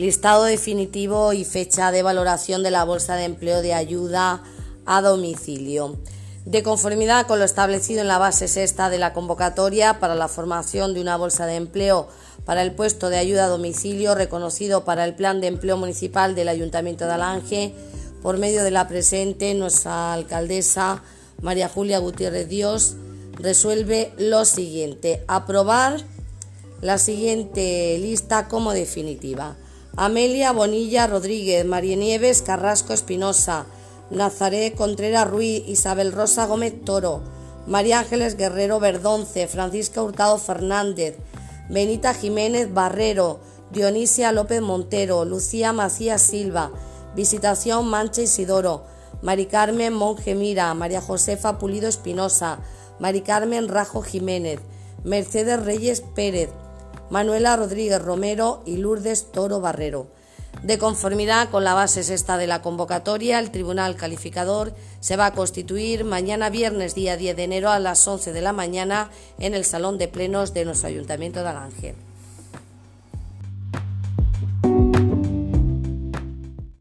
listado definitivo y fecha de valoración de la Bolsa de Empleo de Ayuda a Domicilio. De conformidad con lo establecido en la base sexta de la convocatoria para la formación de una bolsa de empleo para el puesto de ayuda a domicilio reconocido para el Plan de Empleo Municipal del Ayuntamiento de Alange, por medio de la presente, nuestra alcaldesa María Julia Gutiérrez Dios resuelve lo siguiente: aprobar la siguiente lista como definitiva. Amelia Bonilla Rodríguez, María Nieves Carrasco Espinosa, Nazaret Contreras Ruiz, Isabel Rosa Gómez Toro, María Ángeles Guerrero Verdonce, Francisca Hurtado Fernández, Benita Jiménez Barrero, Dionisia López Montero, Lucía Macías Silva, Visitación Mancha Isidoro, Mari Carmen Monge Mira, María Josefa Pulido Espinosa, Mari Carmen Rajo Jiménez, Mercedes Reyes Pérez, Manuela Rodríguez Romero y Lourdes Toro Barrero. De conformidad con la base sexta de la convocatoria, el Tribunal Calificador se va a constituir mañana viernes día 10 de enero a las 11 de la mañana en el Salón de Plenos de nuestro Ayuntamiento de Alange.